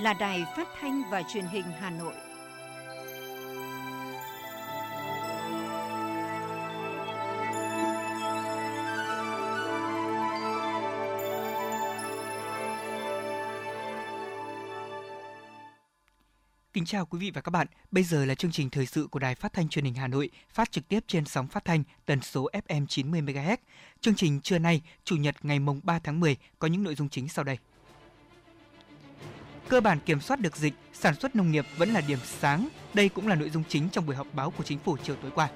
là Đài Phát thanh và Truyền hình Hà Nội. Kính chào quý vị và các bạn. Bây giờ là chương trình thời sự của Đài Phát thanh Truyền hình Hà Nội, phát trực tiếp trên sóng phát thanh tần số FM 90 MHz. Chương trình trưa nay, Chủ nhật ngày mùng 3 tháng 10 có những nội dung chính sau đây. Cơ bản kiểm soát được dịch, sản xuất nông nghiệp vẫn là điểm sáng. Đây cũng là nội dung chính trong buổi họp báo của chính phủ chiều tối qua.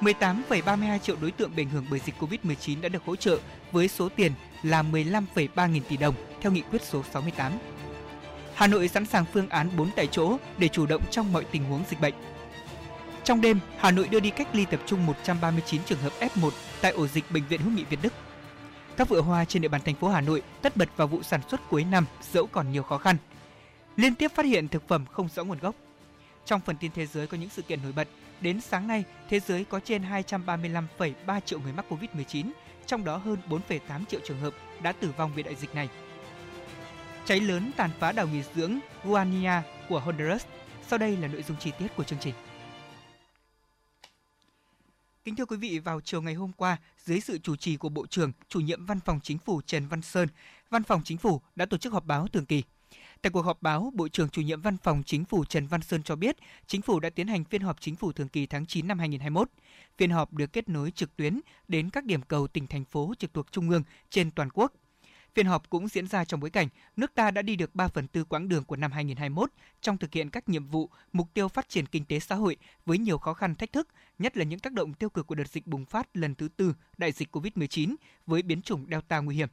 18,32 triệu đối tượng bị ảnh hưởng bởi dịch Covid-19 đã được hỗ trợ với số tiền là 15,3 nghìn tỷ đồng theo nghị quyết số 68. Hà Nội sẵn sàng phương án 4 tại chỗ để chủ động trong mọi tình huống dịch bệnh. Trong đêm, Hà Nội đưa đi cách ly tập trung 139 trường hợp F1 tại ổ dịch bệnh viện Hữu nghị Việt Đức. Các vựa hoa trên địa bàn thành phố Hà Nội tất bật vào vụ sản xuất cuối năm dẫu còn nhiều khó khăn. Liên tiếp phát hiện thực phẩm không rõ nguồn gốc. Trong phần tin thế giới có những sự kiện nổi bật. Đến sáng nay, thế giới có trên 235,3 triệu người mắc Covid-19, trong đó hơn 4,8 triệu trường hợp đã tử vong vì đại dịch này. Cháy lớn tàn phá đảo nghỉ dưỡng Guania của Honduras. Sau đây là nội dung chi tiết của chương trình. Kính thưa quý vị, vào chiều ngày hôm qua, dưới sự chủ trì của Bộ trưởng, chủ nhiệm Văn phòng Chính phủ Trần Văn Sơn, Văn phòng Chính phủ đã tổ chức họp báo thường kỳ. Tại cuộc họp báo, Bộ trưởng chủ nhiệm Văn phòng Chính phủ Trần Văn Sơn cho biết, Chính phủ đã tiến hành phiên họp Chính phủ thường kỳ tháng 9 năm 2021. Phiên họp được kết nối trực tuyến đến các điểm cầu tỉnh thành phố trực thuộc Trung ương trên toàn quốc – Phiên họp cũng diễn ra trong bối cảnh nước ta đã đi được 3 phần tư quãng đường của năm 2021 trong thực hiện các nhiệm vụ, mục tiêu phát triển kinh tế xã hội với nhiều khó khăn thách thức, nhất là những tác động tiêu cực của đợt dịch bùng phát lần thứ tư đại dịch COVID-19 với biến chủng Delta nguy hiểm.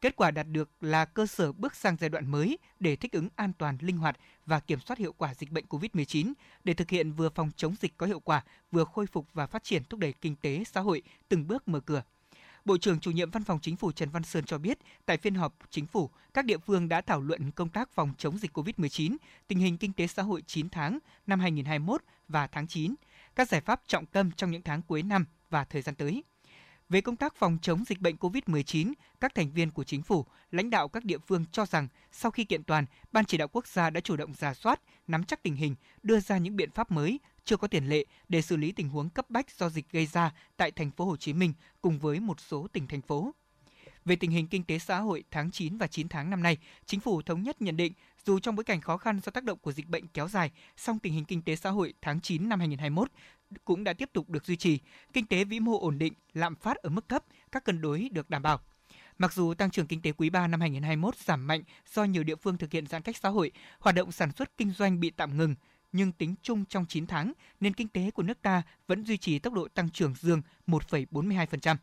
Kết quả đạt được là cơ sở bước sang giai đoạn mới để thích ứng an toàn, linh hoạt và kiểm soát hiệu quả dịch bệnh COVID-19 để thực hiện vừa phòng chống dịch có hiệu quả, vừa khôi phục và phát triển thúc đẩy kinh tế xã hội từng bước mở cửa. Bộ trưởng chủ nhiệm Văn phòng Chính phủ Trần Văn Sơn cho biết, tại phiên họp Chính phủ, các địa phương đã thảo luận công tác phòng chống dịch COVID-19, tình hình kinh tế xã hội 9 tháng năm 2021 và tháng 9, các giải pháp trọng tâm trong những tháng cuối năm và thời gian tới. Về công tác phòng chống dịch bệnh COVID-19, các thành viên của chính phủ, lãnh đạo các địa phương cho rằng sau khi kiện toàn, Ban chỉ đạo quốc gia đã chủ động ra soát, nắm chắc tình hình, đưa ra những biện pháp mới, chưa có tiền lệ để xử lý tình huống cấp bách do dịch gây ra tại thành phố Hồ Chí Minh cùng với một số tỉnh thành phố. Về tình hình kinh tế xã hội tháng 9 và 9 tháng năm nay, chính phủ thống nhất nhận định dù trong bối cảnh khó khăn do tác động của dịch bệnh kéo dài, song tình hình kinh tế xã hội tháng 9 năm 2021 cũng đã tiếp tục được duy trì, kinh tế vĩ mô ổn định, lạm phát ở mức thấp, các cân đối được đảm bảo. Mặc dù tăng trưởng kinh tế quý 3 năm 2021 giảm mạnh do nhiều địa phương thực hiện giãn cách xã hội, hoạt động sản xuất kinh doanh bị tạm ngừng, nhưng tính chung trong 9 tháng, nền kinh tế của nước ta vẫn duy trì tốc độ tăng trưởng dương 1,42%.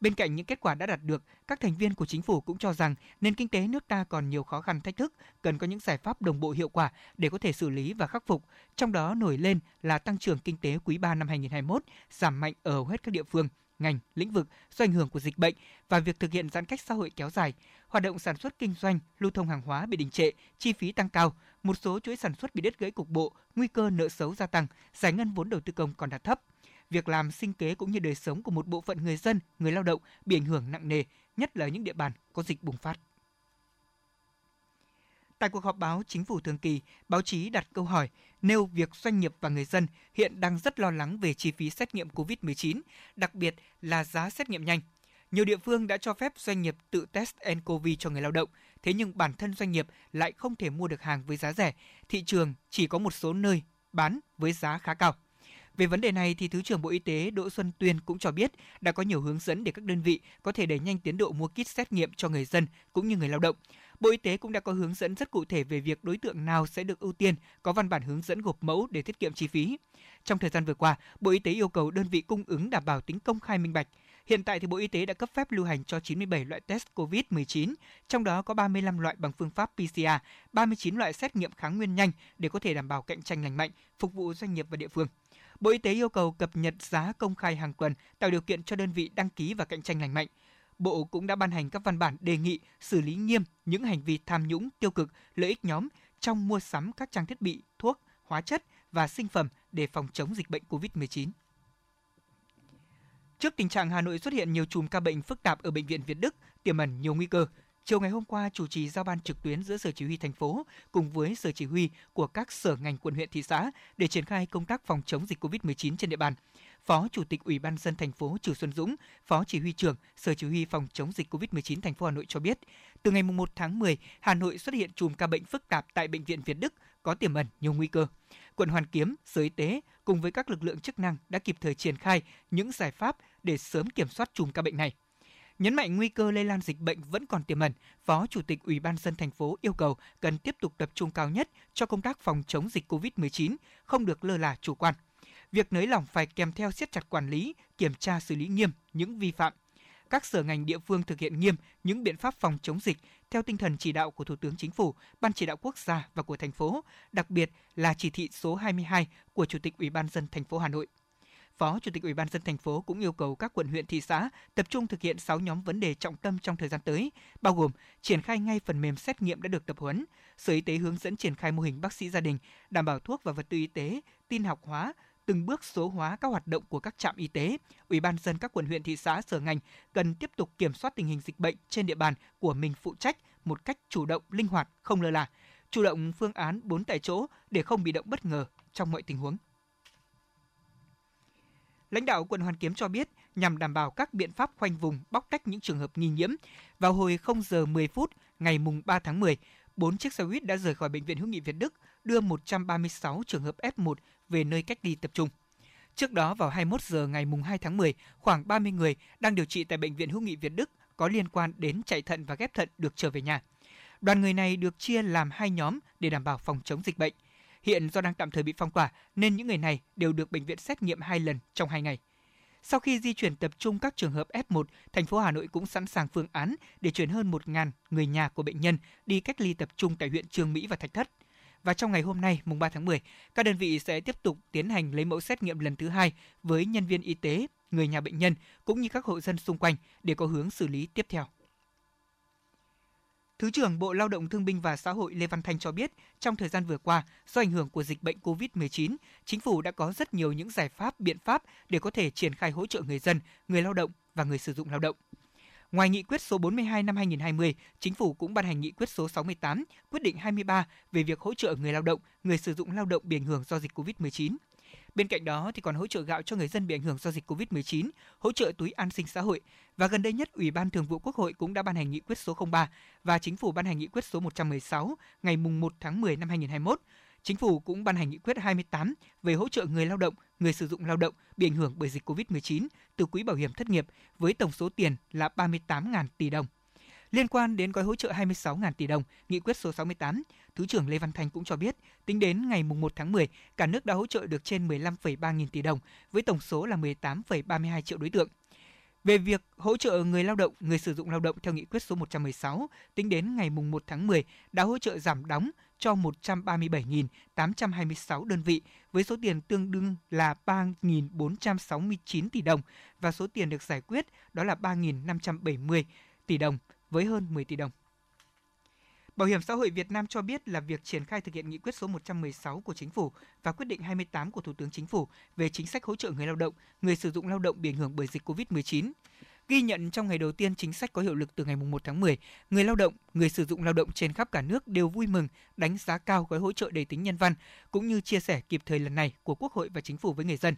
Bên cạnh những kết quả đã đạt được, các thành viên của chính phủ cũng cho rằng nền kinh tế nước ta còn nhiều khó khăn thách thức, cần có những giải pháp đồng bộ hiệu quả để có thể xử lý và khắc phục. Trong đó nổi lên là tăng trưởng kinh tế quý 3 năm 2021 giảm mạnh ở hầu hết các địa phương, ngành, lĩnh vực do ảnh hưởng của dịch bệnh và việc thực hiện giãn cách xã hội kéo dài, hoạt động sản xuất kinh doanh, lưu thông hàng hóa bị đình trệ, chi phí tăng cao, một số chuỗi sản xuất bị đứt gãy cục bộ, nguy cơ nợ xấu gia tăng, giải ngân vốn đầu tư công còn đạt thấp. Việc làm sinh kế cũng như đời sống của một bộ phận người dân, người lao động bị ảnh hưởng nặng nề, nhất là những địa bàn có dịch bùng phát. Tại cuộc họp báo chính phủ thường kỳ, báo chí đặt câu hỏi nêu việc doanh nghiệp và người dân hiện đang rất lo lắng về chi phí xét nghiệm COVID-19, đặc biệt là giá xét nghiệm nhanh. Nhiều địa phương đã cho phép doanh nghiệp tự test nCoV cho người lao động, thế nhưng bản thân doanh nghiệp lại không thể mua được hàng với giá rẻ, thị trường chỉ có một số nơi bán với giá khá cao. Về vấn đề này thì Thứ trưởng Bộ Y tế Đỗ Xuân Tuyên cũng cho biết đã có nhiều hướng dẫn để các đơn vị có thể đẩy nhanh tiến độ mua kit xét nghiệm cho người dân cũng như người lao động. Bộ Y tế cũng đã có hướng dẫn rất cụ thể về việc đối tượng nào sẽ được ưu tiên, có văn bản hướng dẫn gộp mẫu để tiết kiệm chi phí. Trong thời gian vừa qua, Bộ Y tế yêu cầu đơn vị cung ứng đảm bảo tính công khai minh bạch. Hiện tại thì Bộ Y tế đã cấp phép lưu hành cho 97 loại test COVID-19, trong đó có 35 loại bằng phương pháp PCR, 39 loại xét nghiệm kháng nguyên nhanh để có thể đảm bảo cạnh tranh lành mạnh, phục vụ doanh nghiệp và địa phương. Bộ Y tế yêu cầu cập nhật giá công khai hàng tuần, tạo điều kiện cho đơn vị đăng ký và cạnh tranh lành mạnh. Bộ cũng đã ban hành các văn bản đề nghị xử lý nghiêm những hành vi tham nhũng tiêu cực, lợi ích nhóm trong mua sắm các trang thiết bị, thuốc, hóa chất và sinh phẩm để phòng chống dịch bệnh COVID-19. Trước tình trạng Hà Nội xuất hiện nhiều chùm ca bệnh phức tạp ở bệnh viện Việt Đức, tiềm ẩn nhiều nguy cơ, chiều ngày hôm qua chủ trì giao ban trực tuyến giữa Sở Chỉ huy thành phố cùng với Sở Chỉ huy của các sở ngành quận huyện thị xã để triển khai công tác phòng chống dịch COVID-19 trên địa bàn. Phó Chủ tịch Ủy ban dân thành phố Trừ Xuân Dũng, Phó Chỉ huy trưởng Sở Chỉ huy phòng chống dịch COVID-19 thành phố Hà Nội cho biết, từ ngày 1 tháng 10, Hà Nội xuất hiện chùm ca bệnh phức tạp tại bệnh viện Việt Đức có tiềm ẩn nhiều nguy cơ. Quận Hoàn Kiếm, Sở Y tế cùng với các lực lượng chức năng đã kịp thời triển khai những giải pháp để sớm kiểm soát chùm ca bệnh này. Nhấn mạnh nguy cơ lây lan dịch bệnh vẫn còn tiềm ẩn, Phó Chủ tịch Ủy ban dân thành phố yêu cầu cần tiếp tục tập trung cao nhất cho công tác phòng chống dịch COVID-19, không được lơ là chủ quan. Việc nới lỏng phải kèm theo siết chặt quản lý, kiểm tra xử lý nghiêm những vi phạm. Các sở ngành địa phương thực hiện nghiêm những biện pháp phòng chống dịch theo tinh thần chỉ đạo của Thủ tướng Chính phủ, Ban chỉ đạo quốc gia và của thành phố, đặc biệt là chỉ thị số 22 của Chủ tịch Ủy ban dân thành phố Hà Nội. Phó Chủ tịch Ủy ban dân thành phố cũng yêu cầu các quận huyện thị xã tập trung thực hiện 6 nhóm vấn đề trọng tâm trong thời gian tới, bao gồm triển khai ngay phần mềm xét nghiệm đã được tập huấn, Sở Y tế hướng dẫn triển khai mô hình bác sĩ gia đình, đảm bảo thuốc và vật tư y tế, tin học hóa, từng bước số hóa các hoạt động của các trạm y tế, Ủy ban dân các quận huyện thị xã sở ngành cần tiếp tục kiểm soát tình hình dịch bệnh trên địa bàn của mình phụ trách một cách chủ động, linh hoạt, không lơ là, chủ động phương án bốn tại chỗ để không bị động bất ngờ trong mọi tình huống. Lãnh đạo quận Hoàn Kiếm cho biết, nhằm đảm bảo các biện pháp khoanh vùng bóc tách những trường hợp nghi nhiễm, vào hồi 0 giờ 10 phút ngày mùng 3 tháng 10, 4 chiếc xe buýt đã rời khỏi bệnh viện hữu nghị Việt Đức, đưa 136 trường hợp F1 về nơi cách ly tập trung. Trước đó vào 21 giờ ngày mùng 2 tháng 10, khoảng 30 người đang điều trị tại bệnh viện hữu nghị Việt Đức có liên quan đến chạy thận và ghép thận được trở về nhà. Đoàn người này được chia làm hai nhóm để đảm bảo phòng chống dịch bệnh. Hiện do đang tạm thời bị phong tỏa nên những người này đều được bệnh viện xét nghiệm hai lần trong hai ngày. Sau khi di chuyển tập trung các trường hợp F1, thành phố Hà Nội cũng sẵn sàng phương án để chuyển hơn 1.000 người nhà của bệnh nhân đi cách ly tập trung tại huyện Trương Mỹ và Thạch Thất. Và trong ngày hôm nay, mùng 3 tháng 10, các đơn vị sẽ tiếp tục tiến hành lấy mẫu xét nghiệm lần thứ hai với nhân viên y tế, người nhà bệnh nhân cũng như các hộ dân xung quanh để có hướng xử lý tiếp theo. Thứ trưởng Bộ Lao động Thương binh và Xã hội Lê Văn Thanh cho biết, trong thời gian vừa qua, do ảnh hưởng của dịch bệnh COVID-19, chính phủ đã có rất nhiều những giải pháp, biện pháp để có thể triển khai hỗ trợ người dân, người lao động và người sử dụng lao động. Ngoài nghị quyết số 42 năm 2020, chính phủ cũng ban hành nghị quyết số 68, quyết định 23 về việc hỗ trợ người lao động, người sử dụng lao động bị ảnh hưởng do dịch COVID-19. Bên cạnh đó thì còn hỗ trợ gạo cho người dân bị ảnh hưởng do dịch Covid-19, hỗ trợ túi an sinh xã hội và gần đây nhất Ủy ban Thường vụ Quốc hội cũng đã ban hành nghị quyết số 03 và chính phủ ban hành nghị quyết số 116 ngày mùng 1 tháng 10 năm 2021. Chính phủ cũng ban hành nghị quyết 28 về hỗ trợ người lao động, người sử dụng lao động bị ảnh hưởng bởi dịch Covid-19 từ quỹ bảo hiểm thất nghiệp với tổng số tiền là 38.000 tỷ đồng. Liên quan đến gói hỗ trợ 26.000 tỷ đồng, nghị quyết số 68, Thứ trưởng Lê Văn Thành cũng cho biết, tính đến ngày 1 tháng 10, cả nước đã hỗ trợ được trên 15,3 nghìn tỷ đồng, với tổng số là 18,32 triệu đối tượng. Về việc hỗ trợ người lao động, người sử dụng lao động theo nghị quyết số 116, tính đến ngày 1 tháng 10 đã hỗ trợ giảm đóng cho 137.826 đơn vị với số tiền tương đương là 3.469 tỷ đồng và số tiền được giải quyết đó là 3.570 tỷ đồng với hơn 10 tỷ đồng. Bảo hiểm xã hội Việt Nam cho biết là việc triển khai thực hiện nghị quyết số 116 của chính phủ và quyết định 28 của Thủ tướng Chính phủ về chính sách hỗ trợ người lao động, người sử dụng lao động bị ảnh hưởng bởi dịch COVID-19. Ghi nhận trong ngày đầu tiên chính sách có hiệu lực từ ngày 1 tháng 10, người lao động, người sử dụng lao động trên khắp cả nước đều vui mừng, đánh giá cao gói hỗ trợ đầy tính nhân văn cũng như chia sẻ kịp thời lần này của Quốc hội và Chính phủ với người dân.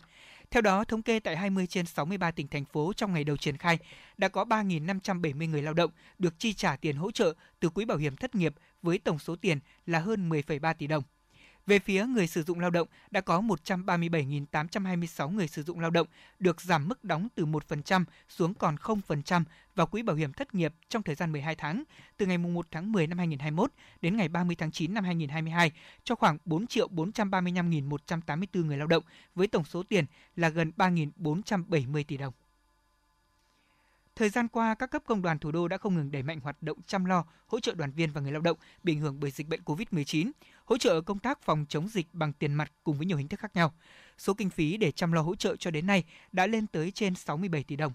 Theo đó, thống kê tại 20 trên 63 tỉnh thành phố trong ngày đầu triển khai đã có 3.570 người lao động được chi trả tiền hỗ trợ từ quỹ bảo hiểm thất nghiệp với tổng số tiền là hơn 10,3 tỷ đồng. Về phía người sử dụng lao động, đã có 137.826 người sử dụng lao động được giảm mức đóng từ 1% xuống còn 0% vào quỹ bảo hiểm thất nghiệp trong thời gian 12 tháng, từ ngày 1 tháng 10 năm 2021 đến ngày 30 tháng 9 năm 2022 cho khoảng 4.435.184 người lao động với tổng số tiền là gần 3.470 tỷ đồng. Thời gian qua, các cấp công đoàn thủ đô đã không ngừng đẩy mạnh hoạt động chăm lo, hỗ trợ đoàn viên và người lao động bị ảnh hưởng bởi dịch bệnh COVID-19, hỗ trợ công tác phòng chống dịch bằng tiền mặt cùng với nhiều hình thức khác nhau. Số kinh phí để chăm lo hỗ trợ cho đến nay đã lên tới trên 67 tỷ đồng.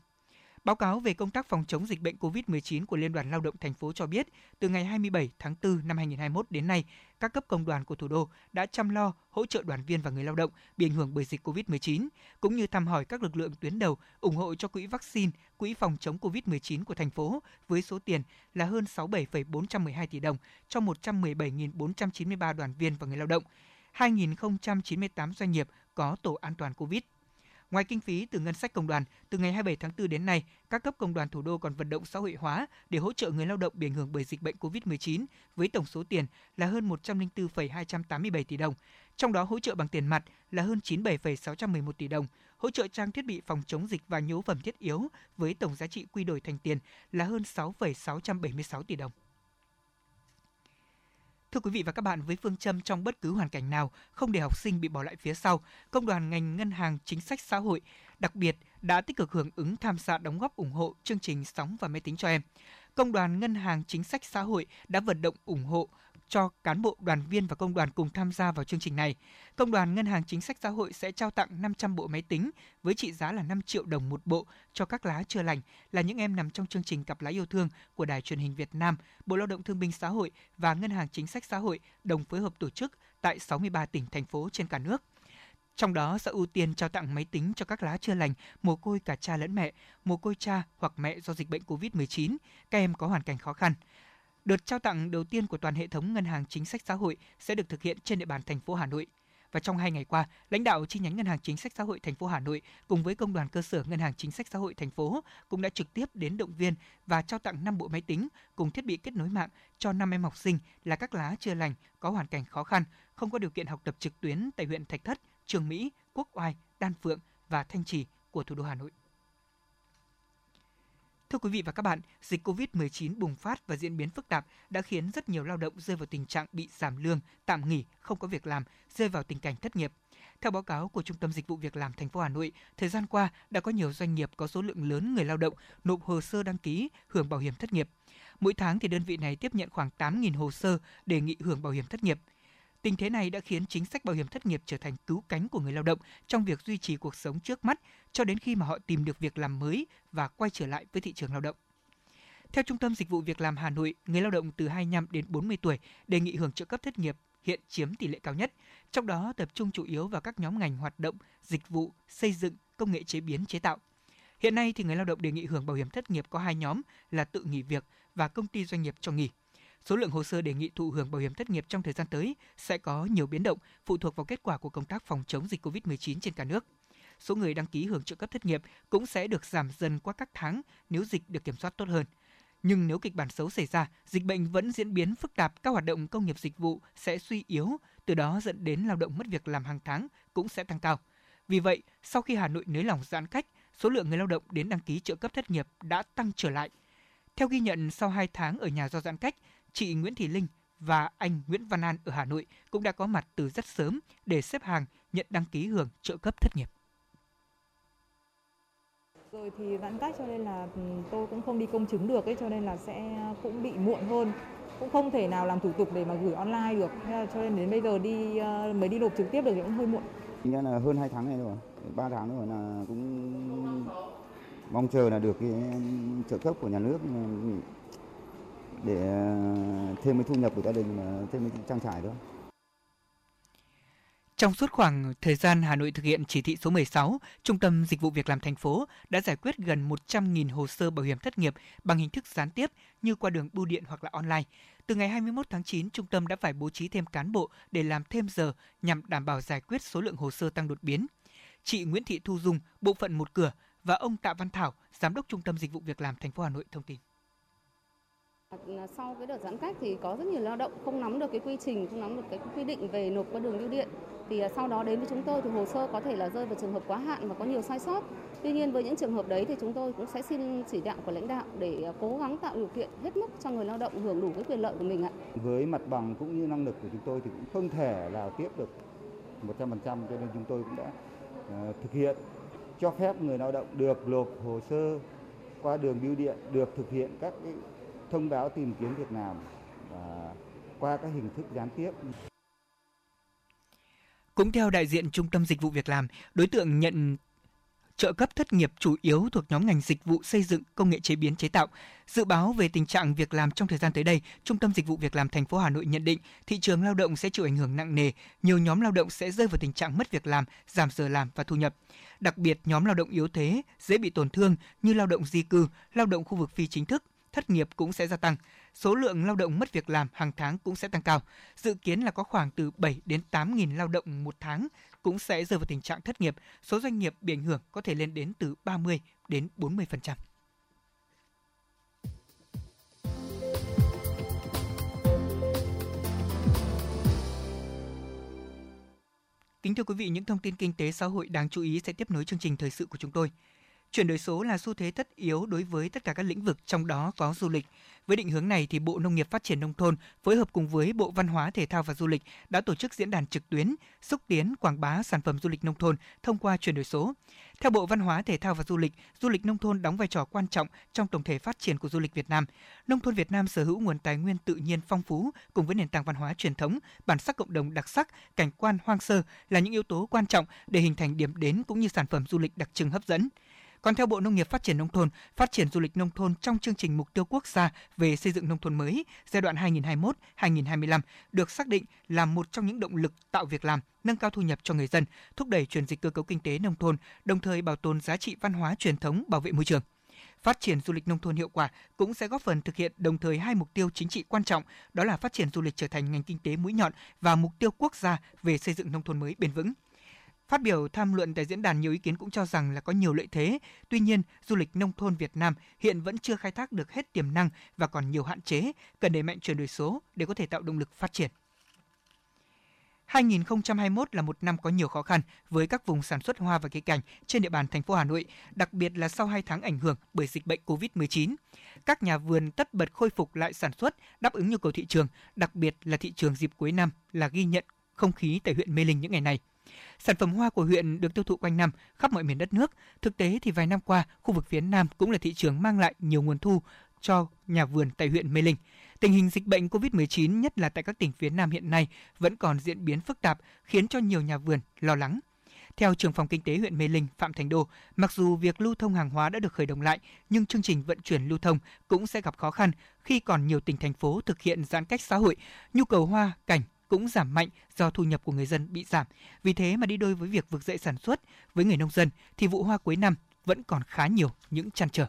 Báo cáo về công tác phòng chống dịch bệnh COVID-19 của Liên đoàn Lao động thành phố cho biết, từ ngày 27 tháng 4 năm 2021 đến nay, các cấp công đoàn của thủ đô đã chăm lo hỗ trợ đoàn viên và người lao động bị ảnh hưởng bởi dịch COVID-19, cũng như thăm hỏi các lực lượng tuyến đầu ủng hộ cho quỹ vaccine, quỹ phòng chống COVID-19 của thành phố với số tiền là hơn 67,412 tỷ đồng cho 117.493 đoàn viên và người lao động, 2.098 doanh nghiệp có tổ an toàn COVID. Ngoài kinh phí từ ngân sách công đoàn, từ ngày 27 tháng 4 đến nay, các cấp công đoàn thủ đô còn vận động xã hội hóa để hỗ trợ người lao động bị ảnh hưởng bởi dịch bệnh COVID-19 với tổng số tiền là hơn 104,287 tỷ đồng. Trong đó hỗ trợ bằng tiền mặt là hơn 97,611 tỷ đồng, hỗ trợ trang thiết bị phòng chống dịch và nhu phẩm thiết yếu với tổng giá trị quy đổi thành tiền là hơn 6,676 tỷ đồng. Thưa quý vị và các bạn, với phương châm trong bất cứ hoàn cảnh nào không để học sinh bị bỏ lại phía sau, Công đoàn ngành ngân hàng chính sách xã hội đặc biệt đã tích cực hưởng ứng tham gia đóng góp ủng hộ chương trình sóng và máy tính cho em. Công đoàn ngân hàng chính sách xã hội đã vận động ủng hộ cho cán bộ, đoàn viên và công đoàn cùng tham gia vào chương trình này. Công đoàn Ngân hàng Chính sách Xã hội sẽ trao tặng 500 bộ máy tính với trị giá là 5 triệu đồng một bộ cho các lá chưa lành là những em nằm trong chương trình Cặp lá yêu thương của Đài truyền hình Việt Nam, Bộ Lao động Thương binh Xã hội và Ngân hàng Chính sách Xã hội đồng phối hợp tổ chức tại 63 tỉnh, thành phố trên cả nước. Trong đó sẽ ưu tiên trao tặng máy tính cho các lá chưa lành, mồ côi cả cha lẫn mẹ, mồ côi cha hoặc mẹ do dịch bệnh COVID-19, các em có hoàn cảnh khó khăn. Đợt trao tặng đầu tiên của toàn hệ thống ngân hàng chính sách xã hội sẽ được thực hiện trên địa bàn thành phố Hà Nội. Và trong hai ngày qua, lãnh đạo chi nhánh Ngân hàng Chính sách Xã hội thành phố Hà Nội cùng với công đoàn cơ sở Ngân hàng Chính sách Xã hội thành phố cũng đã trực tiếp đến động viên và trao tặng 5 bộ máy tính cùng thiết bị kết nối mạng cho 5 em học sinh là các lá chưa lành có hoàn cảnh khó khăn, không có điều kiện học tập trực tuyến tại huyện Thạch Thất, Trường Mỹ, Quốc Oai, Đan Phượng và Thanh Trì của thủ đô Hà Nội. Thưa quý vị và các bạn, dịch COVID-19 bùng phát và diễn biến phức tạp đã khiến rất nhiều lao động rơi vào tình trạng bị giảm lương, tạm nghỉ, không có việc làm, rơi vào tình cảnh thất nghiệp. Theo báo cáo của Trung tâm Dịch vụ Việc làm thành phố Hà Nội, thời gian qua đã có nhiều doanh nghiệp có số lượng lớn người lao động nộp hồ sơ đăng ký hưởng bảo hiểm thất nghiệp. Mỗi tháng thì đơn vị này tiếp nhận khoảng 8.000 hồ sơ đề nghị hưởng bảo hiểm thất nghiệp. Tình thế này đã khiến chính sách bảo hiểm thất nghiệp trở thành cứu cánh của người lao động trong việc duy trì cuộc sống trước mắt cho đến khi mà họ tìm được việc làm mới và quay trở lại với thị trường lao động. Theo Trung tâm Dịch vụ Việc làm Hà Nội, người lao động từ 25 đến 40 tuổi đề nghị hưởng trợ cấp thất nghiệp hiện chiếm tỷ lệ cao nhất, trong đó tập trung chủ yếu vào các nhóm ngành hoạt động, dịch vụ, xây dựng, công nghệ chế biến, chế tạo. Hiện nay thì người lao động đề nghị hưởng bảo hiểm thất nghiệp có hai nhóm là tự nghỉ việc và công ty doanh nghiệp cho nghỉ. Số lượng hồ sơ đề nghị thụ hưởng bảo hiểm thất nghiệp trong thời gian tới sẽ có nhiều biến động phụ thuộc vào kết quả của công tác phòng chống dịch COVID-19 trên cả nước. Số người đăng ký hưởng trợ cấp thất nghiệp cũng sẽ được giảm dần qua các tháng nếu dịch được kiểm soát tốt hơn. Nhưng nếu kịch bản xấu xảy ra, dịch bệnh vẫn diễn biến phức tạp, các hoạt động công nghiệp dịch vụ sẽ suy yếu, từ đó dẫn đến lao động mất việc làm hàng tháng cũng sẽ tăng cao. Vì vậy, sau khi Hà Nội nới lỏng giãn cách, số lượng người lao động đến đăng ký trợ cấp thất nghiệp đã tăng trở lại. Theo ghi nhận sau 2 tháng ở nhà do giãn cách, chị Nguyễn Thị Linh và anh Nguyễn Văn An ở Hà Nội cũng đã có mặt từ rất sớm để xếp hàng nhận đăng ký hưởng trợ cấp thất nghiệp. Rồi thì giãn cách cho nên là ừ, tôi cũng không đi công chứng được ấy cho nên là sẽ cũng bị muộn hơn. Cũng không thể nào làm thủ tục để mà gửi online được. Cho nên đến bây giờ đi ờ, mới đi nộp trực tiếp được thì cũng hơi muộn. Nghĩa là hơn 2 tháng này rồi, 3 tháng rồi là cũng mong chờ là được cái trợ cấp của nhà nước để à, thêm cái thu nhập của gia đình mà thêm cái trang trải thôi. Trong suốt khoảng thời gian Hà Nội thực hiện chỉ thị số 16, Trung tâm Dịch vụ Việc làm thành phố đã giải quyết gần 100.000 hồ sơ bảo hiểm thất nghiệp bằng hình thức gián tiếp như qua đường bưu điện hoặc là online. Từ ngày 21 tháng 9, trung tâm đã phải bố trí thêm cán bộ để làm thêm giờ nhằm đảm bảo giải quyết số lượng hồ sơ tăng đột biến. Chị Nguyễn Thị Thu Dung, bộ phận một cửa và ông Tạ Văn Thảo, giám đốc Trung tâm Dịch vụ Việc làm thành phố Hà Nội thông tin. À, sau cái đợt giãn cách thì có rất nhiều lao động không nắm được cái quy trình, không nắm được cái quy định về nộp qua đường bưu điện. Thì à, sau đó đến với chúng tôi thì hồ sơ có thể là rơi vào trường hợp quá hạn và có nhiều sai sót. Tuy nhiên với những trường hợp đấy thì chúng tôi cũng sẽ xin chỉ đạo của lãnh đạo để à, cố gắng tạo điều kiện hết mức cho người lao động hưởng đủ cái quyền lợi của mình ạ. Với mặt bằng cũng như năng lực của chúng tôi thì cũng không thể là tiếp được 100% cho nên chúng tôi cũng đã thực hiện cho phép người lao động được nộp hồ sơ qua đường bưu điện, được thực hiện các cái thông báo tìm kiếm việc làm và qua các hình thức gián tiếp. Cũng theo đại diện Trung tâm Dịch vụ Việc làm, đối tượng nhận trợ cấp thất nghiệp chủ yếu thuộc nhóm ngành dịch vụ xây dựng, công nghệ chế biến chế tạo. Dự báo về tình trạng việc làm trong thời gian tới đây, Trung tâm Dịch vụ Việc làm thành phố Hà Nội nhận định thị trường lao động sẽ chịu ảnh hưởng nặng nề, nhiều nhóm lao động sẽ rơi vào tình trạng mất việc làm, giảm giờ làm và thu nhập. Đặc biệt nhóm lao động yếu thế, dễ bị tổn thương như lao động di cư, lao động khu vực phi chính thức, thất nghiệp cũng sẽ gia tăng. Số lượng lao động mất việc làm hàng tháng cũng sẽ tăng cao. Dự kiến là có khoảng từ 7 đến 8 nghìn lao động một tháng cũng sẽ rơi vào tình trạng thất nghiệp. Số doanh nghiệp bị ảnh hưởng có thể lên đến từ 30 đến 40%. Kính thưa quý vị, những thông tin kinh tế xã hội đáng chú ý sẽ tiếp nối chương trình thời sự của chúng tôi. Chuyển đổi số là xu thế tất yếu đối với tất cả các lĩnh vực trong đó có du lịch. Với định hướng này thì Bộ Nông nghiệp Phát triển nông thôn phối hợp cùng với Bộ Văn hóa Thể thao và Du lịch đã tổ chức diễn đàn trực tuyến xúc tiến quảng bá sản phẩm du lịch nông thôn thông qua chuyển đổi số. Theo Bộ Văn hóa Thể thao và Du lịch, du lịch nông thôn đóng vai trò quan trọng trong tổng thể phát triển của du lịch Việt Nam. Nông thôn Việt Nam sở hữu nguồn tài nguyên tự nhiên phong phú cùng với nền tảng văn hóa truyền thống, bản sắc cộng đồng đặc sắc, cảnh quan hoang sơ là những yếu tố quan trọng để hình thành điểm đến cũng như sản phẩm du lịch đặc trưng hấp dẫn. Còn theo Bộ Nông nghiệp Phát triển Nông thôn, phát triển du lịch nông thôn trong chương trình Mục tiêu Quốc gia về xây dựng nông thôn mới giai đoạn 2021-2025 được xác định là một trong những động lực tạo việc làm, nâng cao thu nhập cho người dân, thúc đẩy chuyển dịch cơ cấu kinh tế nông thôn, đồng thời bảo tồn giá trị văn hóa truyền thống, bảo vệ môi trường phát triển du lịch nông thôn hiệu quả cũng sẽ góp phần thực hiện đồng thời hai mục tiêu chính trị quan trọng, đó là phát triển du lịch trở thành ngành kinh tế mũi nhọn và mục tiêu quốc gia về xây dựng nông thôn mới bền vững. Phát biểu tham luận tại diễn đàn nhiều ý kiến cũng cho rằng là có nhiều lợi thế, tuy nhiên du lịch nông thôn Việt Nam hiện vẫn chưa khai thác được hết tiềm năng và còn nhiều hạn chế, cần đẩy mạnh chuyển đổi số để có thể tạo động lực phát triển. 2021 là một năm có nhiều khó khăn với các vùng sản xuất hoa và cây cảnh trên địa bàn thành phố Hà Nội, đặc biệt là sau 2 tháng ảnh hưởng bởi dịch bệnh COVID-19. Các nhà vườn tất bật khôi phục lại sản xuất, đáp ứng nhu cầu thị trường, đặc biệt là thị trường dịp cuối năm là ghi nhận không khí tại huyện Mê Linh những ngày này. Sản phẩm hoa của huyện được tiêu thụ quanh năm khắp mọi miền đất nước. Thực tế thì vài năm qua, khu vực phía Nam cũng là thị trường mang lại nhiều nguồn thu cho nhà vườn tại huyện Mê Linh. Tình hình dịch bệnh COVID-19 nhất là tại các tỉnh phía Nam hiện nay vẫn còn diễn biến phức tạp, khiến cho nhiều nhà vườn lo lắng. Theo trưởng phòng kinh tế huyện Mê Linh Phạm Thành Đô, mặc dù việc lưu thông hàng hóa đã được khởi động lại, nhưng chương trình vận chuyển lưu thông cũng sẽ gặp khó khăn khi còn nhiều tỉnh thành phố thực hiện giãn cách xã hội, nhu cầu hoa, cảnh cũng giảm mạnh do thu nhập của người dân bị giảm. Vì thế mà đi đôi với việc vực dậy sản xuất với người nông dân thì vụ hoa cuối năm vẫn còn khá nhiều những trăn trở.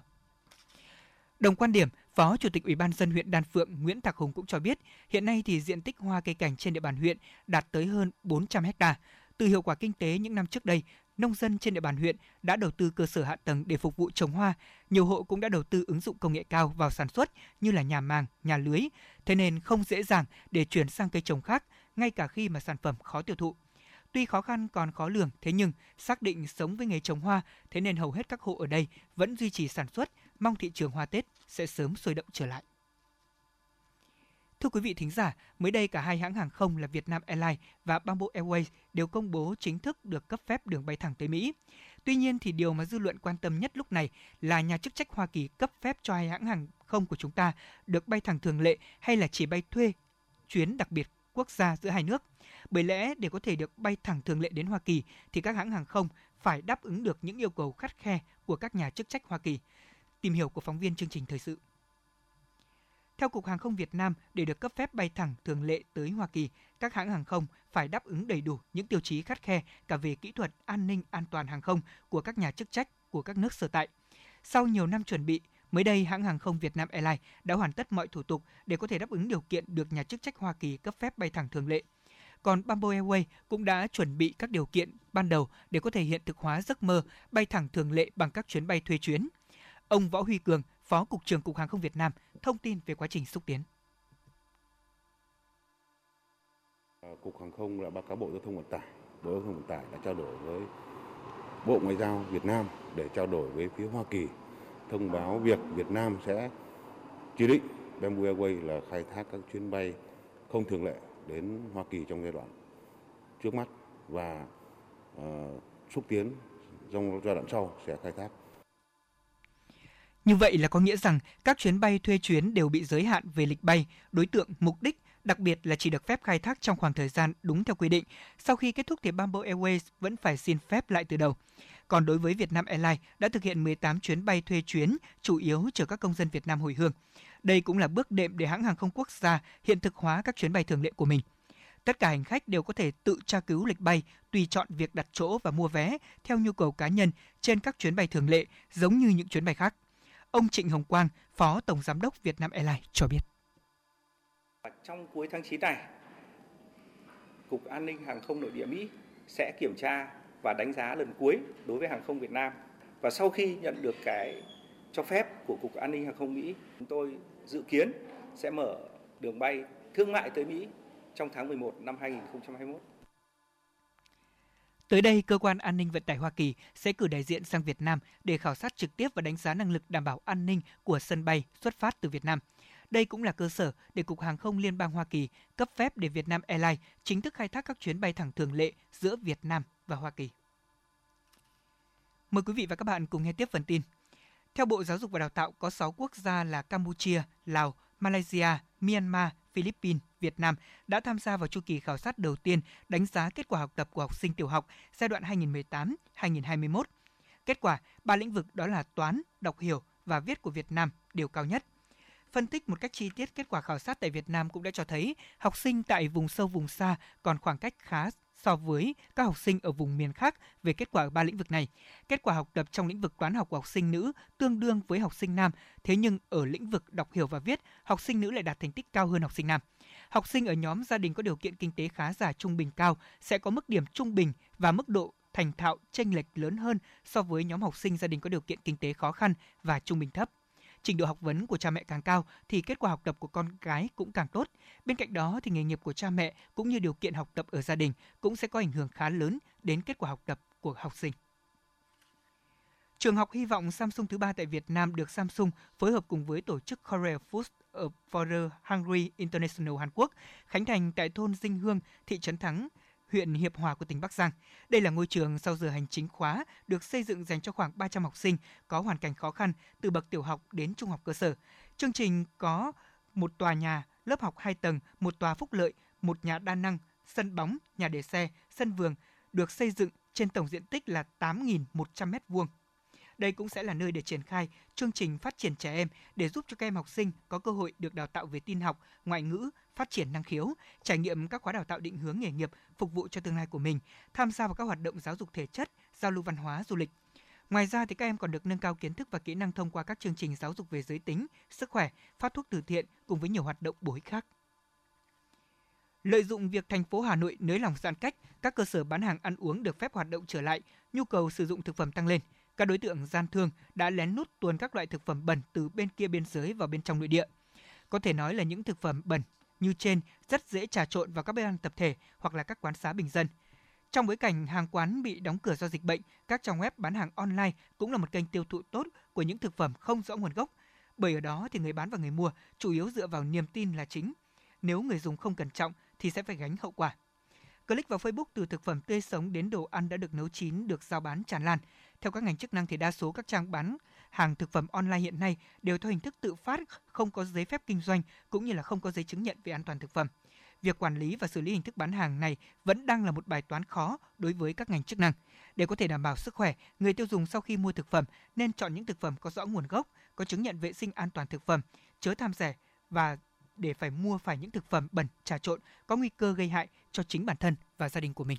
Đồng quan điểm, Phó Chủ tịch Ủy ban dân huyện Đan Phượng Nguyễn Thạc Hùng cũng cho biết, hiện nay thì diện tích hoa cây cảnh trên địa bàn huyện đạt tới hơn 400 ha. Từ hiệu quả kinh tế những năm trước đây, nông dân trên địa bàn huyện đã đầu tư cơ sở hạ tầng để phục vụ trồng hoa. Nhiều hộ cũng đã đầu tư ứng dụng công nghệ cao vào sản xuất như là nhà màng, nhà lưới. Thế nên không dễ dàng để chuyển sang cây trồng khác, ngay cả khi mà sản phẩm khó tiêu thụ. Tuy khó khăn còn khó lường, thế nhưng xác định sống với nghề trồng hoa, thế nên hầu hết các hộ ở đây vẫn duy trì sản xuất, mong thị trường hoa Tết sẽ sớm sôi động trở lại. Thưa quý vị thính giả, mới đây cả hai hãng hàng không là Vietnam Airlines và Bamboo Airways đều công bố chính thức được cấp phép đường bay thẳng tới Mỹ. Tuy nhiên thì điều mà dư luận quan tâm nhất lúc này là nhà chức trách Hoa Kỳ cấp phép cho hai hãng hàng không của chúng ta được bay thẳng thường lệ hay là chỉ bay thuê chuyến đặc biệt quốc gia giữa hai nước. Bởi lẽ để có thể được bay thẳng thường lệ đến Hoa Kỳ thì các hãng hàng không phải đáp ứng được những yêu cầu khắt khe của các nhà chức trách Hoa Kỳ. Tìm hiểu của phóng viên chương trình thời sự. Theo Cục Hàng không Việt Nam, để được cấp phép bay thẳng thường lệ tới Hoa Kỳ, các hãng hàng không phải đáp ứng đầy đủ những tiêu chí khắt khe cả về kỹ thuật, an ninh, an toàn hàng không của các nhà chức trách của các nước sở tại. Sau nhiều năm chuẩn bị, mới đây hãng hàng không Việt Nam Airlines đã hoàn tất mọi thủ tục để có thể đáp ứng điều kiện được nhà chức trách Hoa Kỳ cấp phép bay thẳng thường lệ. Còn Bamboo Airways cũng đã chuẩn bị các điều kiện ban đầu để có thể hiện thực hóa giấc mơ bay thẳng thường lệ bằng các chuyến bay thuê chuyến. Ông Võ Huy Cường, Phó Cục trưởng Cục Hàng không Việt Nam, thông tin về quá trình xúc tiến. Ờ, Cục Hàng không là báo cáo Bộ Giao thông Vận tải. Bộ Giao thông Vận tải đã trao đổi với Bộ Ngoại giao Việt Nam để trao đổi với phía Hoa Kỳ thông báo việc Việt Nam sẽ chỉ định Bamboo Airways là khai thác các chuyến bay không thường lệ đến Hoa Kỳ trong giai đoạn trước mắt và uh, xúc tiến trong giai đoạn sau sẽ khai thác như vậy là có nghĩa rằng các chuyến bay thuê chuyến đều bị giới hạn về lịch bay, đối tượng, mục đích, đặc biệt là chỉ được phép khai thác trong khoảng thời gian đúng theo quy định. Sau khi kết thúc thì Bamboo Airways vẫn phải xin phép lại từ đầu. Còn đối với Vietnam Airlines đã thực hiện 18 chuyến bay thuê chuyến, chủ yếu chở các công dân Việt Nam hồi hương. Đây cũng là bước đệm để hãng hàng không quốc gia hiện thực hóa các chuyến bay thường lệ của mình. Tất cả hành khách đều có thể tự tra cứu lịch bay, tùy chọn việc đặt chỗ và mua vé theo nhu cầu cá nhân trên các chuyến bay thường lệ giống như những chuyến bay khác. Ông Trịnh Hồng Quang, Phó Tổng Giám đốc Vietnam Airlines cho biết. Trong cuối tháng 9 này, Cục An ninh Hàng không Nội địa Mỹ sẽ kiểm tra và đánh giá lần cuối đối với hàng không Việt Nam. Và sau khi nhận được cái cho phép của Cục An ninh Hàng không Mỹ, chúng tôi dự kiến sẽ mở đường bay thương mại tới Mỹ trong tháng 11 năm 2021. Tới đây, cơ quan an ninh vận tải Hoa Kỳ sẽ cử đại diện sang Việt Nam để khảo sát trực tiếp và đánh giá năng lực đảm bảo an ninh của sân bay xuất phát từ Việt Nam. Đây cũng là cơ sở để Cục Hàng không Liên bang Hoa Kỳ cấp phép để Việt Nam Airlines chính thức khai thác các chuyến bay thẳng thường lệ giữa Việt Nam và Hoa Kỳ. Mời quý vị và các bạn cùng nghe tiếp phần tin. Theo Bộ Giáo dục và Đào tạo, có 6 quốc gia là Campuchia, Lào, Malaysia, Myanmar, Philippines, Việt Nam đã tham gia vào chu kỳ khảo sát đầu tiên đánh giá kết quả học tập của học sinh tiểu học giai đoạn 2018-2021. Kết quả, ba lĩnh vực đó là toán, đọc hiểu và viết của Việt Nam đều cao nhất. Phân tích một cách chi tiết kết quả khảo sát tại Việt Nam cũng đã cho thấy học sinh tại vùng sâu vùng xa còn khoảng cách khá so với các học sinh ở vùng miền khác về kết quả ở ba lĩnh vực này. Kết quả học tập trong lĩnh vực toán học của học sinh nữ tương đương với học sinh nam, thế nhưng ở lĩnh vực đọc hiểu và viết, học sinh nữ lại đạt thành tích cao hơn học sinh nam. Học sinh ở nhóm gia đình có điều kiện kinh tế khá giả trung bình cao sẽ có mức điểm trung bình và mức độ thành thạo chênh lệch lớn hơn so với nhóm học sinh gia đình có điều kiện kinh tế khó khăn và trung bình thấp trình độ học vấn của cha mẹ càng cao thì kết quả học tập của con gái cũng càng tốt. Bên cạnh đó thì nghề nghiệp của cha mẹ cũng như điều kiện học tập ở gia đình cũng sẽ có ảnh hưởng khá lớn đến kết quả học tập của học sinh. Trường học hy vọng Samsung thứ ba tại Việt Nam được Samsung phối hợp cùng với tổ chức Korea Food for the Hungry International Hàn Quốc khánh thành tại thôn Dinh Hương, thị trấn Thắng, huyện Hiệp Hòa của tỉnh Bắc Giang. Đây là ngôi trường sau giờ hành chính khóa được xây dựng dành cho khoảng 300 học sinh có hoàn cảnh khó khăn từ bậc tiểu học đến trung học cơ sở. Chương trình có một tòa nhà, lớp học 2 tầng, một tòa phúc lợi, một nhà đa năng, sân bóng, nhà để xe, sân vườn được xây dựng trên tổng diện tích là 8.100 m2. Đây cũng sẽ là nơi để triển khai chương trình phát triển trẻ em để giúp cho các em học sinh có cơ hội được đào tạo về tin học, ngoại ngữ, phát triển năng khiếu, trải nghiệm các khóa đào tạo định hướng nghề nghiệp phục vụ cho tương lai của mình, tham gia vào các hoạt động giáo dục thể chất, giao lưu văn hóa, du lịch. Ngoài ra thì các em còn được nâng cao kiến thức và kỹ năng thông qua các chương trình giáo dục về giới tính, sức khỏe, phát thuốc từ thiện cùng với nhiều hoạt động bổ ích khác. Lợi dụng việc thành phố Hà Nội nới lỏng giãn cách, các cơ sở bán hàng ăn uống được phép hoạt động trở lại, nhu cầu sử dụng thực phẩm tăng lên. Các đối tượng gian thương đã lén lút tuồn các loại thực phẩm bẩn từ bên kia biên giới vào bên trong nội địa. Có thể nói là những thực phẩm bẩn như trên rất dễ trà trộn vào các bếp ăn tập thể hoặc là các quán xá bình dân. Trong bối cảnh hàng quán bị đóng cửa do dịch bệnh, các trang web bán hàng online cũng là một kênh tiêu thụ tốt của những thực phẩm không rõ nguồn gốc. Bởi ở đó thì người bán và người mua chủ yếu dựa vào niềm tin là chính. Nếu người dùng không cẩn trọng thì sẽ phải gánh hậu quả. Click vào Facebook từ thực phẩm tươi sống đến đồ ăn đã được nấu chín được giao bán tràn lan. Theo các ngành chức năng thì đa số các trang bán hàng thực phẩm online hiện nay đều theo hình thức tự phát, không có giấy phép kinh doanh cũng như là không có giấy chứng nhận về an toàn thực phẩm. Việc quản lý và xử lý hình thức bán hàng này vẫn đang là một bài toán khó đối với các ngành chức năng. Để có thể đảm bảo sức khỏe, người tiêu dùng sau khi mua thực phẩm nên chọn những thực phẩm có rõ nguồn gốc, có chứng nhận vệ sinh an toàn thực phẩm, chớ tham rẻ và để phải mua phải những thực phẩm bẩn, trà trộn có nguy cơ gây hại cho chính bản thân và gia đình của mình.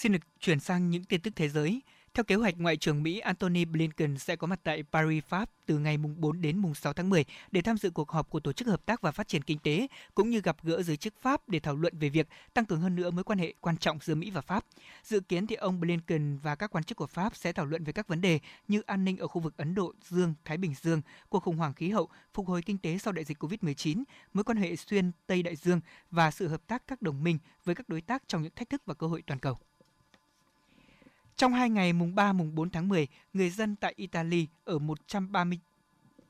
Xin được chuyển sang những tin tức thế giới. Theo kế hoạch, Ngoại trưởng Mỹ Antony Blinken sẽ có mặt tại Paris, Pháp từ ngày 4 đến 6 tháng 10 để tham dự cuộc họp của Tổ chức Hợp tác và Phát triển Kinh tế, cũng như gặp gỡ giới chức Pháp để thảo luận về việc tăng cường hơn nữa mối quan hệ quan trọng giữa Mỹ và Pháp. Dự kiến thì ông Blinken và các quan chức của Pháp sẽ thảo luận về các vấn đề như an ninh ở khu vực Ấn Độ Dương, Thái Bình Dương, cuộc khủng hoảng khí hậu, phục hồi kinh tế sau đại dịch COVID-19, mối quan hệ xuyên Tây Đại Dương và sự hợp tác các đồng minh với các đối tác trong những thách thức và cơ hội toàn cầu. Trong hai ngày mùng 3 mùng 4 tháng 10, người dân tại Italy ở 130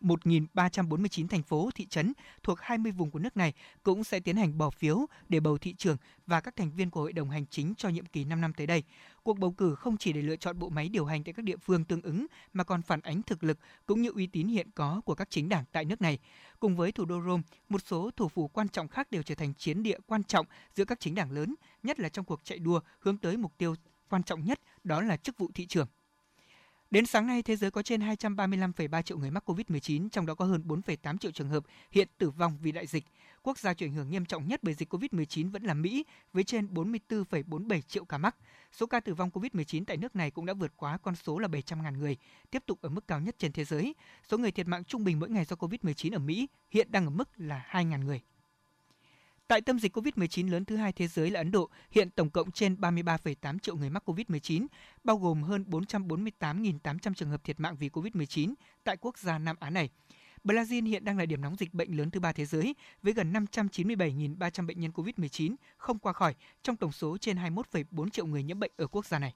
1.349 thành phố, thị trấn thuộc 20 vùng của nước này cũng sẽ tiến hành bỏ phiếu để bầu thị trưởng và các thành viên của Hội đồng Hành chính cho nhiệm kỳ 5 năm tới đây. Cuộc bầu cử không chỉ để lựa chọn bộ máy điều hành tại các địa phương tương ứng mà còn phản ánh thực lực cũng như uy tín hiện có của các chính đảng tại nước này. Cùng với thủ đô Rome, một số thủ phủ quan trọng khác đều trở thành chiến địa quan trọng giữa các chính đảng lớn, nhất là trong cuộc chạy đua hướng tới mục tiêu quan trọng nhất đó là chức vụ thị trường. Đến sáng nay, thế giới có trên 235,3 triệu người mắc COVID-19, trong đó có hơn 4,8 triệu trường hợp hiện tử vong vì đại dịch. Quốc gia chịu ảnh hưởng nghiêm trọng nhất bởi dịch COVID-19 vẫn là Mỹ, với trên 44,47 triệu ca mắc. Số ca tử vong COVID-19 tại nước này cũng đã vượt quá con số là 700.000 người, tiếp tục ở mức cao nhất trên thế giới. Số người thiệt mạng trung bình mỗi ngày do COVID-19 ở Mỹ hiện đang ở mức là 2.000 người. Tại tâm dịch COVID-19 lớn thứ hai thế giới là Ấn Độ, hiện tổng cộng trên 33,8 triệu người mắc COVID-19, bao gồm hơn 448.800 trường hợp thiệt mạng vì COVID-19 tại quốc gia Nam Á này. Brazil hiện đang là điểm nóng dịch bệnh lớn thứ ba thế giới với gần 597.300 bệnh nhân COVID-19 không qua khỏi trong tổng số trên 21,4 triệu người nhiễm bệnh ở quốc gia này.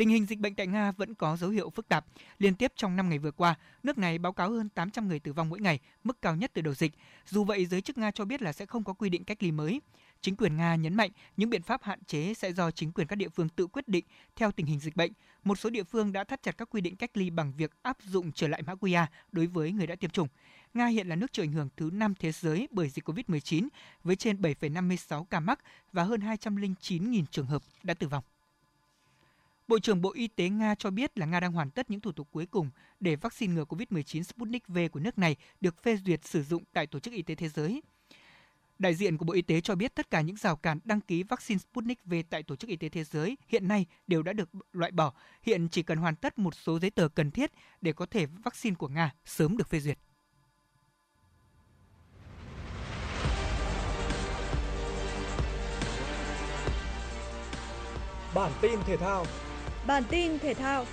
Tình hình dịch bệnh tại Nga vẫn có dấu hiệu phức tạp. Liên tiếp trong 5 ngày vừa qua, nước này báo cáo hơn 800 người tử vong mỗi ngày, mức cao nhất từ đầu dịch. Dù vậy, giới chức Nga cho biết là sẽ không có quy định cách ly mới. Chính quyền Nga nhấn mạnh những biện pháp hạn chế sẽ do chính quyền các địa phương tự quyết định theo tình hình dịch bệnh. Một số địa phương đã thắt chặt các quy định cách ly bằng việc áp dụng trở lại mã QR đối với người đã tiêm chủng. Nga hiện là nước chịu ảnh hưởng thứ 5 thế giới bởi dịch COVID-19 với trên 7,56 ca mắc và hơn 209.000 trường hợp đã tử vong. Bộ trưởng Bộ Y tế Nga cho biết là Nga đang hoàn tất những thủ tục cuối cùng để vaccine ngừa COVID-19 Sputnik V của nước này được phê duyệt sử dụng tại Tổ chức Y tế Thế giới. Đại diện của Bộ Y tế cho biết tất cả những rào cản đăng ký vaccine Sputnik V tại Tổ chức Y tế Thế giới hiện nay đều đã được loại bỏ. Hiện chỉ cần hoàn tất một số giấy tờ cần thiết để có thể vaccine của Nga sớm được phê duyệt. Bản tin thể thao Bản tin thể thao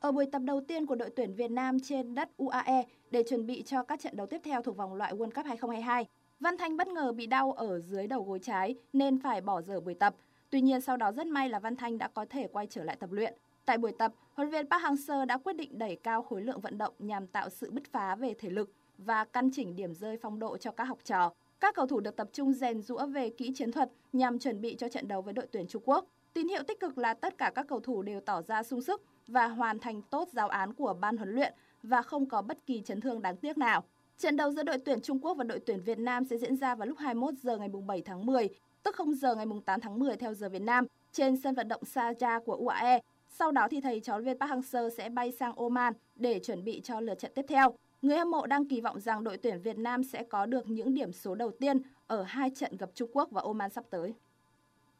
Ở buổi tập đầu tiên của đội tuyển Việt Nam trên đất UAE để chuẩn bị cho các trận đấu tiếp theo thuộc vòng loại World Cup 2022, Văn Thanh bất ngờ bị đau ở dưới đầu gối trái nên phải bỏ dở buổi tập. Tuy nhiên sau đó rất may là Văn Thanh đã có thể quay trở lại tập luyện. Tại buổi tập, huấn luyện viên Park Hang-seo đã quyết định đẩy cao khối lượng vận động nhằm tạo sự bứt phá về thể lực và căn chỉnh điểm rơi phong độ cho các học trò. Các cầu thủ được tập trung rèn rũa về kỹ chiến thuật nhằm chuẩn bị cho trận đấu với đội tuyển Trung Quốc. Tín hiệu tích cực là tất cả các cầu thủ đều tỏ ra sung sức và hoàn thành tốt giáo án của ban huấn luyện và không có bất kỳ chấn thương đáng tiếc nào. Trận đấu giữa đội tuyển Trung Quốc và đội tuyển Việt Nam sẽ diễn ra vào lúc 21 giờ ngày 7 tháng 10, tức 0 giờ ngày 8 tháng 10 theo giờ Việt Nam, trên sân vận động Sharjah của UAE. Sau đó thì thầy trò viên Park Hang-seo sẽ bay sang Oman để chuẩn bị cho lượt trận tiếp theo. Người hâm mộ đang kỳ vọng rằng đội tuyển Việt Nam sẽ có được những điểm số đầu tiên ở hai trận gặp Trung Quốc và Oman sắp tới.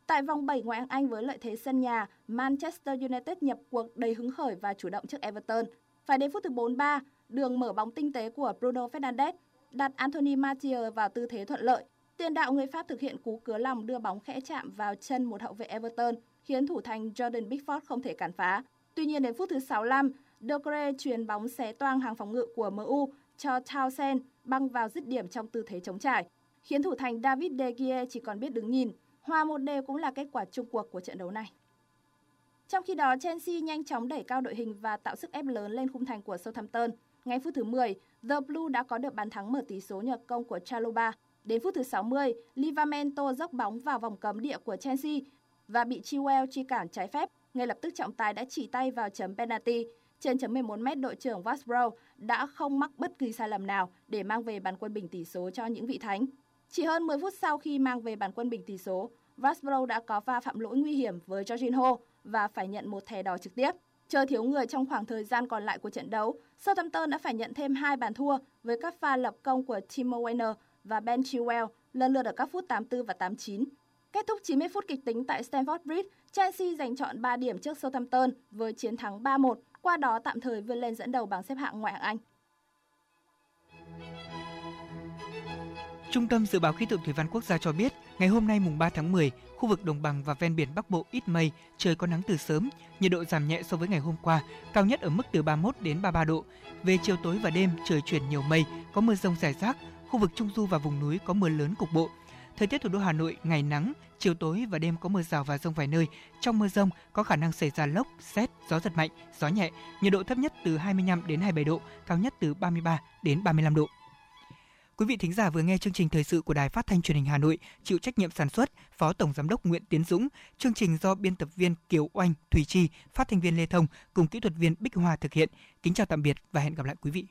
Tại vòng 7 ngoại hạng Anh với lợi thế sân nhà, Manchester United nhập cuộc đầy hứng khởi và chủ động trước Everton. Phải đến phút thứ 43, đường mở bóng tinh tế của Bruno Fernandes đặt Anthony Martial vào tư thế thuận lợi. Tiền đạo người Pháp thực hiện cú cứa lòng đưa bóng khẽ chạm vào chân một hậu vệ Everton, khiến thủ thành Jordan Pickford không thể cản phá. Tuy nhiên đến phút thứ 65, Dogre chuyền bóng xé toang hàng phòng ngự của MU cho Townsend băng vào dứt điểm trong tư thế chống trải, khiến thủ thành David De Gea chỉ còn biết đứng nhìn. Hòa một đều cũng là kết quả chung cuộc của trận đấu này. Trong khi đó, Chelsea nhanh chóng đẩy cao đội hình và tạo sức ép lớn lên khung thành của Southampton. Ngay phút thứ 10, The Blue đã có được bàn thắng mở tỷ số nhờ công của Chaloba. Đến phút thứ 60, Livamento dốc bóng vào vòng cấm địa của Chelsea và bị Chilwell chi cản trái phép. Ngay lập tức trọng tài đã chỉ tay vào chấm penalty. Trên chấm 11 m đội trưởng Vasbro đã không mắc bất kỳ sai lầm nào để mang về bàn quân bình tỷ số cho những vị thánh. Chỉ hơn 10 phút sau khi mang về bàn quân bình tỷ số, Vasbro đã có va phạm lỗi nguy hiểm với Jorginho và phải nhận một thẻ đỏ trực tiếp. Chơi thiếu người trong khoảng thời gian còn lại của trận đấu, Southampton đã phải nhận thêm hai bàn thua với các pha lập công của Timo Werner và Ben Chilwell lần lượt ở các phút 84 và 89. Kết thúc 90 phút kịch tính tại Stamford Bridge, Chelsea giành chọn 3 điểm trước Southampton với chiến thắng 3-1, qua đó tạm thời vươn lên dẫn đầu bảng xếp hạng ngoại hạng Anh. Trung tâm Dự báo Khí tượng Thủy văn Quốc gia cho biết, ngày hôm nay mùng 3 tháng 10, khu vực đồng bằng và ven biển Bắc Bộ ít mây, trời có nắng từ sớm, nhiệt độ giảm nhẹ so với ngày hôm qua, cao nhất ở mức từ 31 đến 33 độ. Về chiều tối và đêm, trời chuyển nhiều mây, có mưa rông rải rác, khu vực Trung Du và vùng núi có mưa lớn cục bộ. Thời tiết thủ đô Hà Nội ngày nắng, chiều tối và đêm có mưa rào và rông vài nơi. Trong mưa rông có khả năng xảy ra lốc, xét, gió giật mạnh, gió nhẹ. Nhiệt độ thấp nhất từ 25 đến 27 độ, cao nhất từ 33 đến 35 độ. Quý vị thính giả vừa nghe chương trình thời sự của Đài Phát thanh Truyền hình Hà Nội, chịu trách nhiệm sản xuất Phó Tổng giám đốc Nguyễn Tiến Dũng, chương trình do biên tập viên Kiều Oanh, Thủy Chi, phát thanh viên Lê Thông cùng kỹ thuật viên Bích Hoa thực hiện. Kính chào tạm biệt và hẹn gặp lại quý vị.